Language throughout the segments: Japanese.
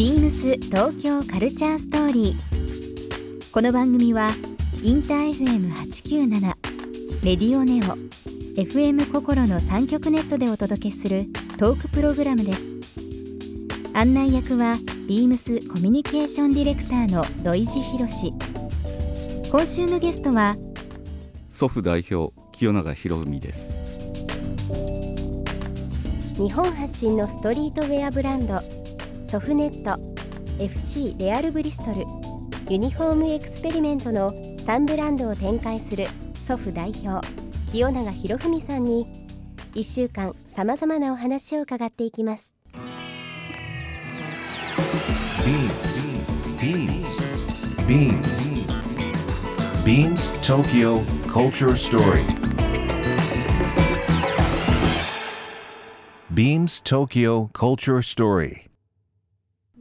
ビームス東京カルチャーストーリー。この番組はインター FM897 レディオネオ FM 心の三極ネットでお届けするトークプログラムです。案内役はビームスコミュニケーションディレクターの土井博志。今週のゲストは祖父代表清永博文です日本発信のストリートウェアブランドソフネット FC レアルブリストルユニフォームエクスペリメントの3ブランドを展開する祖父代表清永博文さんに1週間さまざまなお話を伺っていきます。BeamsBeamsBeamsTokyo Culture StoryBeamsTokyo Culture Story.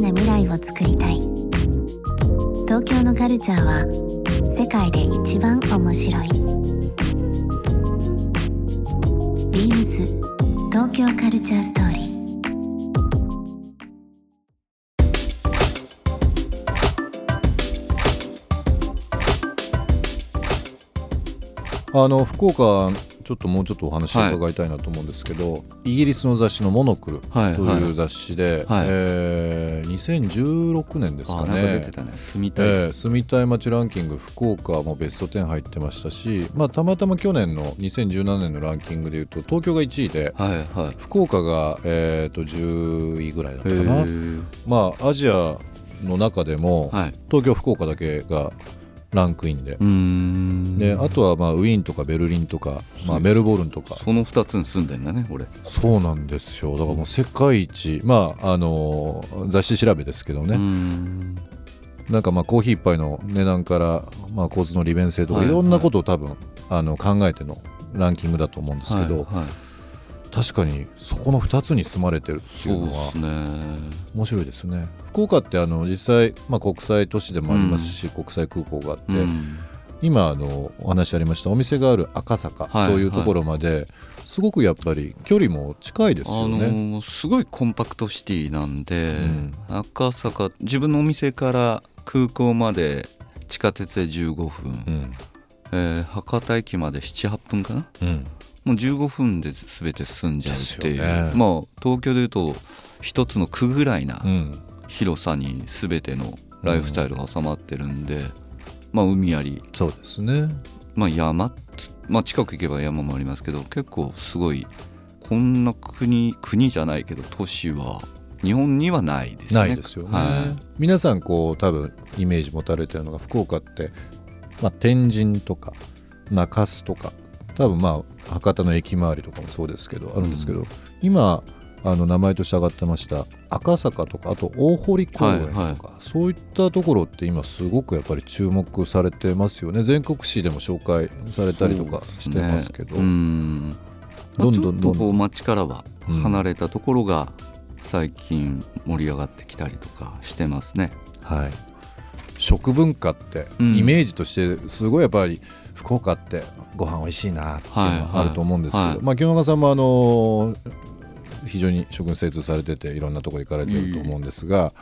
な未来をつくりたい。東京のカルチャーは世界で一番面白い。ビームス東京カルチャーストーリー。あの福岡ちょっともうちょっとお話を伺いたいなと思うんですけど、イギリスの雑誌の「モノクル」はいとい。う雑誌で、はいえー2016年ですかあなんか出ね。住みたい、えー住みたい街ランキング福岡もベスト10入ってましたし、まあ、たまたま去年の2017年のランキングでいうと東京が1位ではいはい。福岡が、えー、と10位ぐらいだったへかな。ー。まあアジアの中でも、はい。東京福岡だけがランクインで。であとはまあウィーンとかベルリンとか、まあ、メルボルンとか。その2つに住んでんだね俺。そうなんですよ。だからもう世界一まああの雑誌調べですけどね、ん。なんかまあコーヒー一杯の値段から、まあ、交通の利便性とか、はいい、ろんなことを多分あの考えてのランキングだと思うんですけど、確かにそこの2つに住まれてるってそいううのは面白いですね福岡ってあの実際、まあ、国際都市でもありますし、国際空港があって、うん。今あのお話ありました。お店がある赤坂はいというところまで、すごくやっぱり距離も近いですあよね。のーすごいコンパクトシティなんで、赤坂自分のお店から空港まで地下鉄で15分、うん。えー博多駅まで78分かな？うん。もう15分で全て済んじゃうっていう、ね。まあ東京でいうと一つの区ぐらいなうん広さに全てのライフスタイルが収まってるんで、まあ海あり、そうですね。まあ、山まあ近く行けば山もありますけど結構すごいこんな国国じゃないけど都市は日本にはないですね。ないですよね。は皆さんこう多分イメージ持たれてるのが福岡って、まあ、天神とか中洲とか多分まあ博多の駅周りとかもそうですけどあるんですけど、今あの名前として上がってました赤坂とかあと大堀公園とか、はいはい。そういったところって今すごくやっぱり注目されてますよね。全国紙でも紹介されたりとかしてますけど。ねうん。まあどんちょっとどんどんどん。こう街からは離れたところが最近盛り上がってきたりとかしてますね。はい、食文化ってうん。イメージとしてすごいやっぱり福岡ってご飯美味しいなっていうのはあると思うんですけど、はい。はいまあ清永さんもあの非常に食に精通されてていろんなところ行かれてると思うんですが、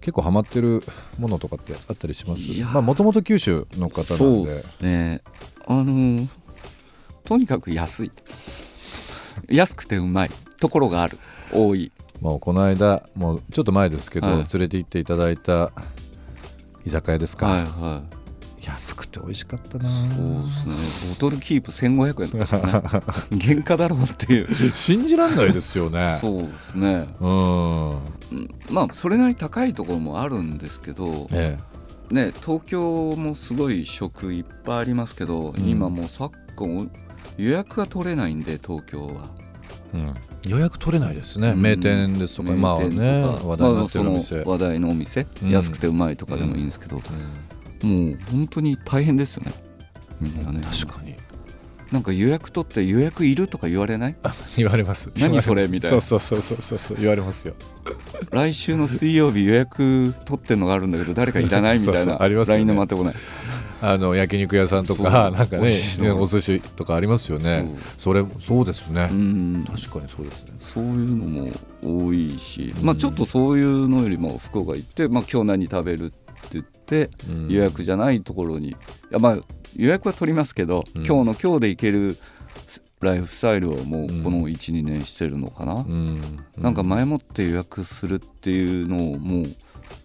結構ハマってるものとかってあったりします？もともと九州の方そなんで。うですね。あのーとにかく安い。安くてうまい。ところがある。多い。もうこの間もうちょっと前ですけど、はい。連れて行っていただいた居酒屋ですか、はいはい安くて美味しかったな。そうですね。ボトルキープ1500円とか、ね、原価だろうっていう。信じらんないですよね。そうですね。うん。まあそれなりに高いところもあるんですけど、えね、東京もすごい食いっぱいありますけど、ん。今もう昨今予約が取れないんで東京は。えうん。予約取れないですね、うん。名店ですとかまあ名店とねか。話題になってるおまあ店、その話題のお店、うん。安くてうまいとかでもいいんですけど、もう本当に大変ですよね。みんなね。確かに。なんか予約取って予約いるとか言われない？言われます。何それみたいな。そうそうそうそうそう言われますよ。来週の水曜日予約取ってんのがあるんだけど誰かいらないみたいな。LINE で待ってこない。あの焼肉屋さんとかなんかねお寿司とかありますよね。それそうですね、うん。確かにそうですね。そういうのも多いし、まあちょっとそういうのよりも福岡行って、まあ、今日何食べるって言って、うん。予約じゃないところに。いやまあ予約は取りますけど、うん。今日の今日で行けるライフスタイルをもううん。この12、年してるのかな、うん。なんか前もって予約するっていうのをもう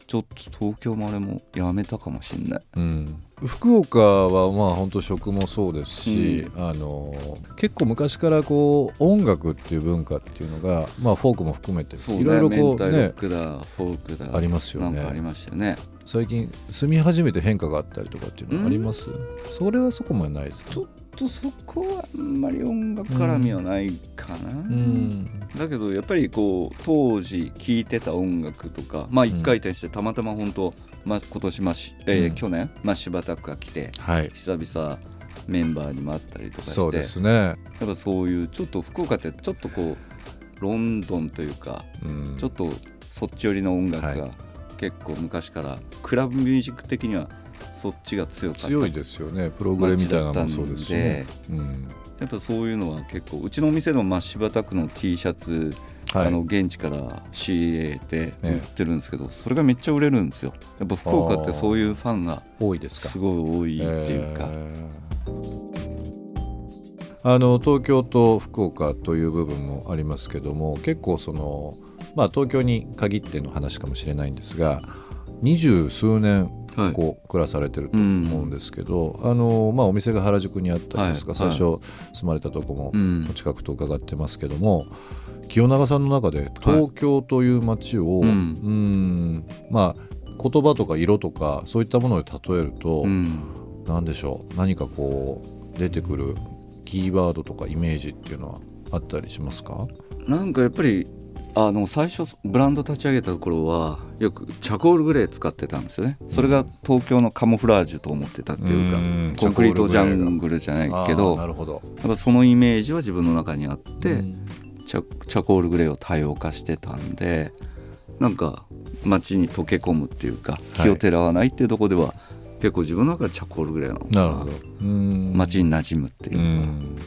ちょっと東京もあれもやめたかもしんない。うん。福岡はまあ本当食もそうですし、あの結構昔からこう音楽っていう文化っていうのが、まあ、フォークも含めていろいろメンタルロこうねックだ、フォークだありますよね。ありましたよね。最近住み始めて変化があったりとかっていうのはあります、それはそこまでないですか？ちょっとそこはあんまり音楽絡みはないかな、うん。だけどやっぱりこう当時聴いてた音楽とかまあ一回転してたまたま本当、まあ、今年まし、えーうん去年マッシュバタックが来てはい。久々メンバーにも会ったりとかしてそうですね、やっぱそういうちょっと福岡ってちょっとこうロンドンというかうん、ちょっとそっち寄りの音楽はが結構昔からクラブミュージック的にはそっちが強かった。強いですよね。プログレみたいなのもそうですし、ね。うんやっぱそういうのは結構うちのお店のマッシュバタックの T シャツ、はい。あの現地から仕入れて売ってるんですけど、それがめっちゃ売れるんですよ。やっぱ福岡ってそういうファンが多いですか。すごい多いっていうか、えーあの東京と福岡という部分もありますけども結構そのまあ東京に限っての話かもしれないんですが二十数年はいこう暮らされてると思うんですけど、あのまあ、お店が原宿にあったりですか、はい。最初住まれたとこも近くと伺ってますけども、清永さんの中で東京という街を、うん。うんまあ言葉とか色とかそういったもので例えると、うん。何でしょう？何かこう出てくるキーワードとかイメージっていうのはあったりしますか？なんかやっぱりあの最初ブランド立ち上げた頃はよくチャコールグレー使ってたんですよね。それが東京のカモフラージュと思ってたっていうかうんコンクリートジャングルじゃないけどなるほど。やっぱそのイメージは自分の中にあって、うん。チャチャコールグレーを多様化してたんでなんか街に溶け込むっていうか気をてらわないっていうところでは、結構自分の中でチャコールグレーなのかな。街に馴染むっていううのが、ん。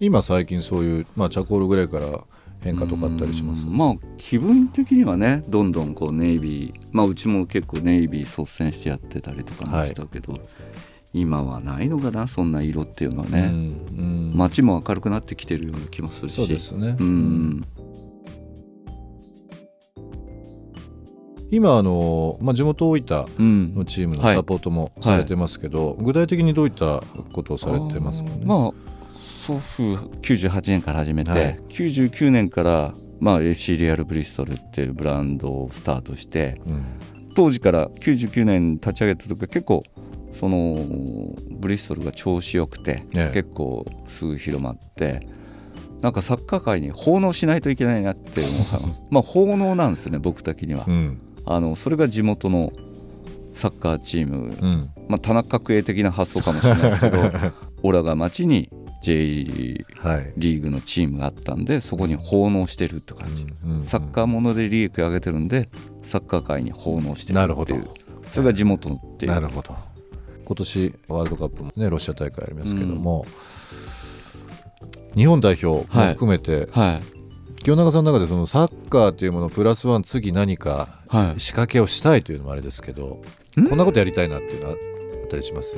今最近そういう、まあ、チャコールぐらいから変化とかあったりします？うん。まあ気分的にはねどんどんこうネイビーまあうちも結構ネイビー率先してやってたりとかもしたけど、今はないのかなそんな色っていうのはね、うんうん。街も明るくなってきてるような気もするし。そうですね。うん。今あの、まあ、地元大分うん。のチームのはい。サポートもされてますけど、具体的にどういったことをされてますかね？まあ祖父98年から始めて、はい。99年から、まあ、FC リアルブリストルっていうブランドをスタートしてうん。当時から99年立ち上げた時は結構そのブリストルが調子よくて、ええ。結構すぐ広まってなんかサッカー界に奉納しないといけないなっていうの。が まあ奉納なんですよね僕的には、うん。あのそれが地元のサッカーチーム。うん。まあ、田中角栄的な発想かもしれないですけど オラが町に J はい。リーグのチームがあったんでそこに奉納してるって感じ、うんうんサッカーもので利益を上げてるんでサッカー界に奉納してるなるほど。っていうそれが地元のっていう。なるほど。今年ワールドカップもねロシア大会ありますけども、日本代表も含めて、はい。清永さんの中でそのサッカーというものプラスワン次何かはい。仕掛けをしたいというのもあれですけど、こんなことやりたいなっていうのはあったりします？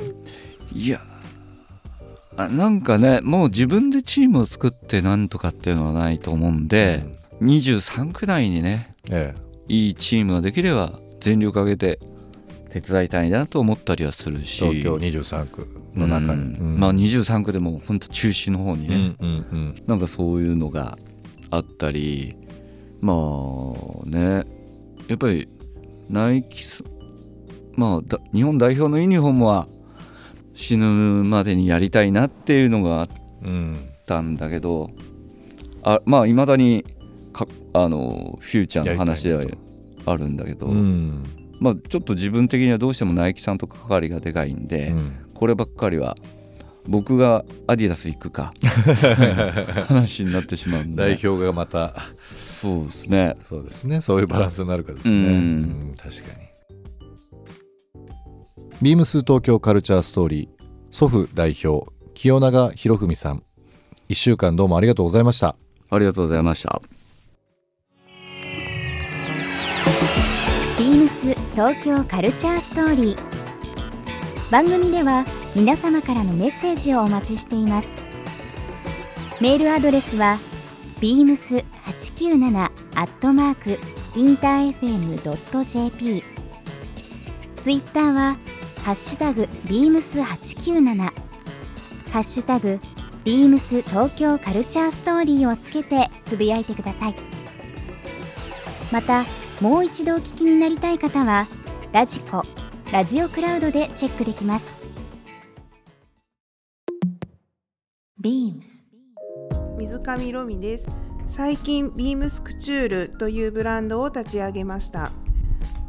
いやあなんかねもう自分でチームを作ってなんとかっていうのはないと思うんで、23区内にねえいいチームができれば全力を挙げて手伝いたいなと思ったりはするえし。東京23区の中に、うん。まあ23区でも本当中心の方にね、うんうんうん。なんかそういうのがあったりまあねやっぱりナイキスまあだ日本代表のユニフォームは死ぬまでにやりたいなっていうのがあっうんたんだけどあまあいまだにあのフューチャーの話ではあるんだけど、うん。まあ、ちょっと自分的にはどうしてもナイキさんと関わりがでかいんで、うん。こればっかりは僕がアディダス行くか 話になってしまうんで。代表がまた。そうですね。そうですね。そういうバランスになるかですね、うん。うん確かにビームス東京カルチャーストーリー祖父代表清永博文さん。1週間どうもありがとうございました。ありがとうございました。ビームス東京カルチャーストーリー。番組では皆様からのメッセージをお待ちしています。メールアドレスは beams897 アットマークインター FM.jp ツイッターはハッシュタグ beams897 ハッシュタグビームス東京カルチャーストーリーをつけてつぶやいてください。またもう一度お聞きになりたい方はラジコラジオクラウドでチェックできます。ビームス。水上ロミです。最近ビームスクチュールというブランドを立ち上げました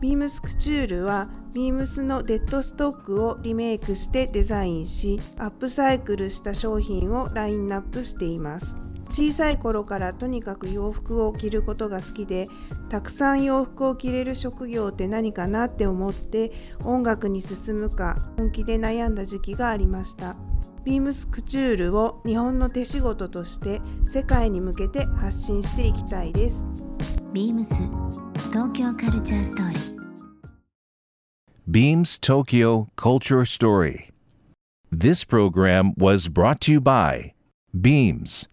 ビームスクチュールはビームスのデッドストックをリメイクしてデザインしアップサイクルした商品をラインナップしています。小さい頃からとにかく洋服を着ることが好きでたくさん洋服を着れる職業って何かなって思って音楽に進むか本気で悩んだ時期がありました。ビームスクチュールを日本の手仕事として世界に向けて発信していきたいです。ビームス 東京カルチャーストーリー Beams Tokyo Culture Story. This program was brought to you by Beams.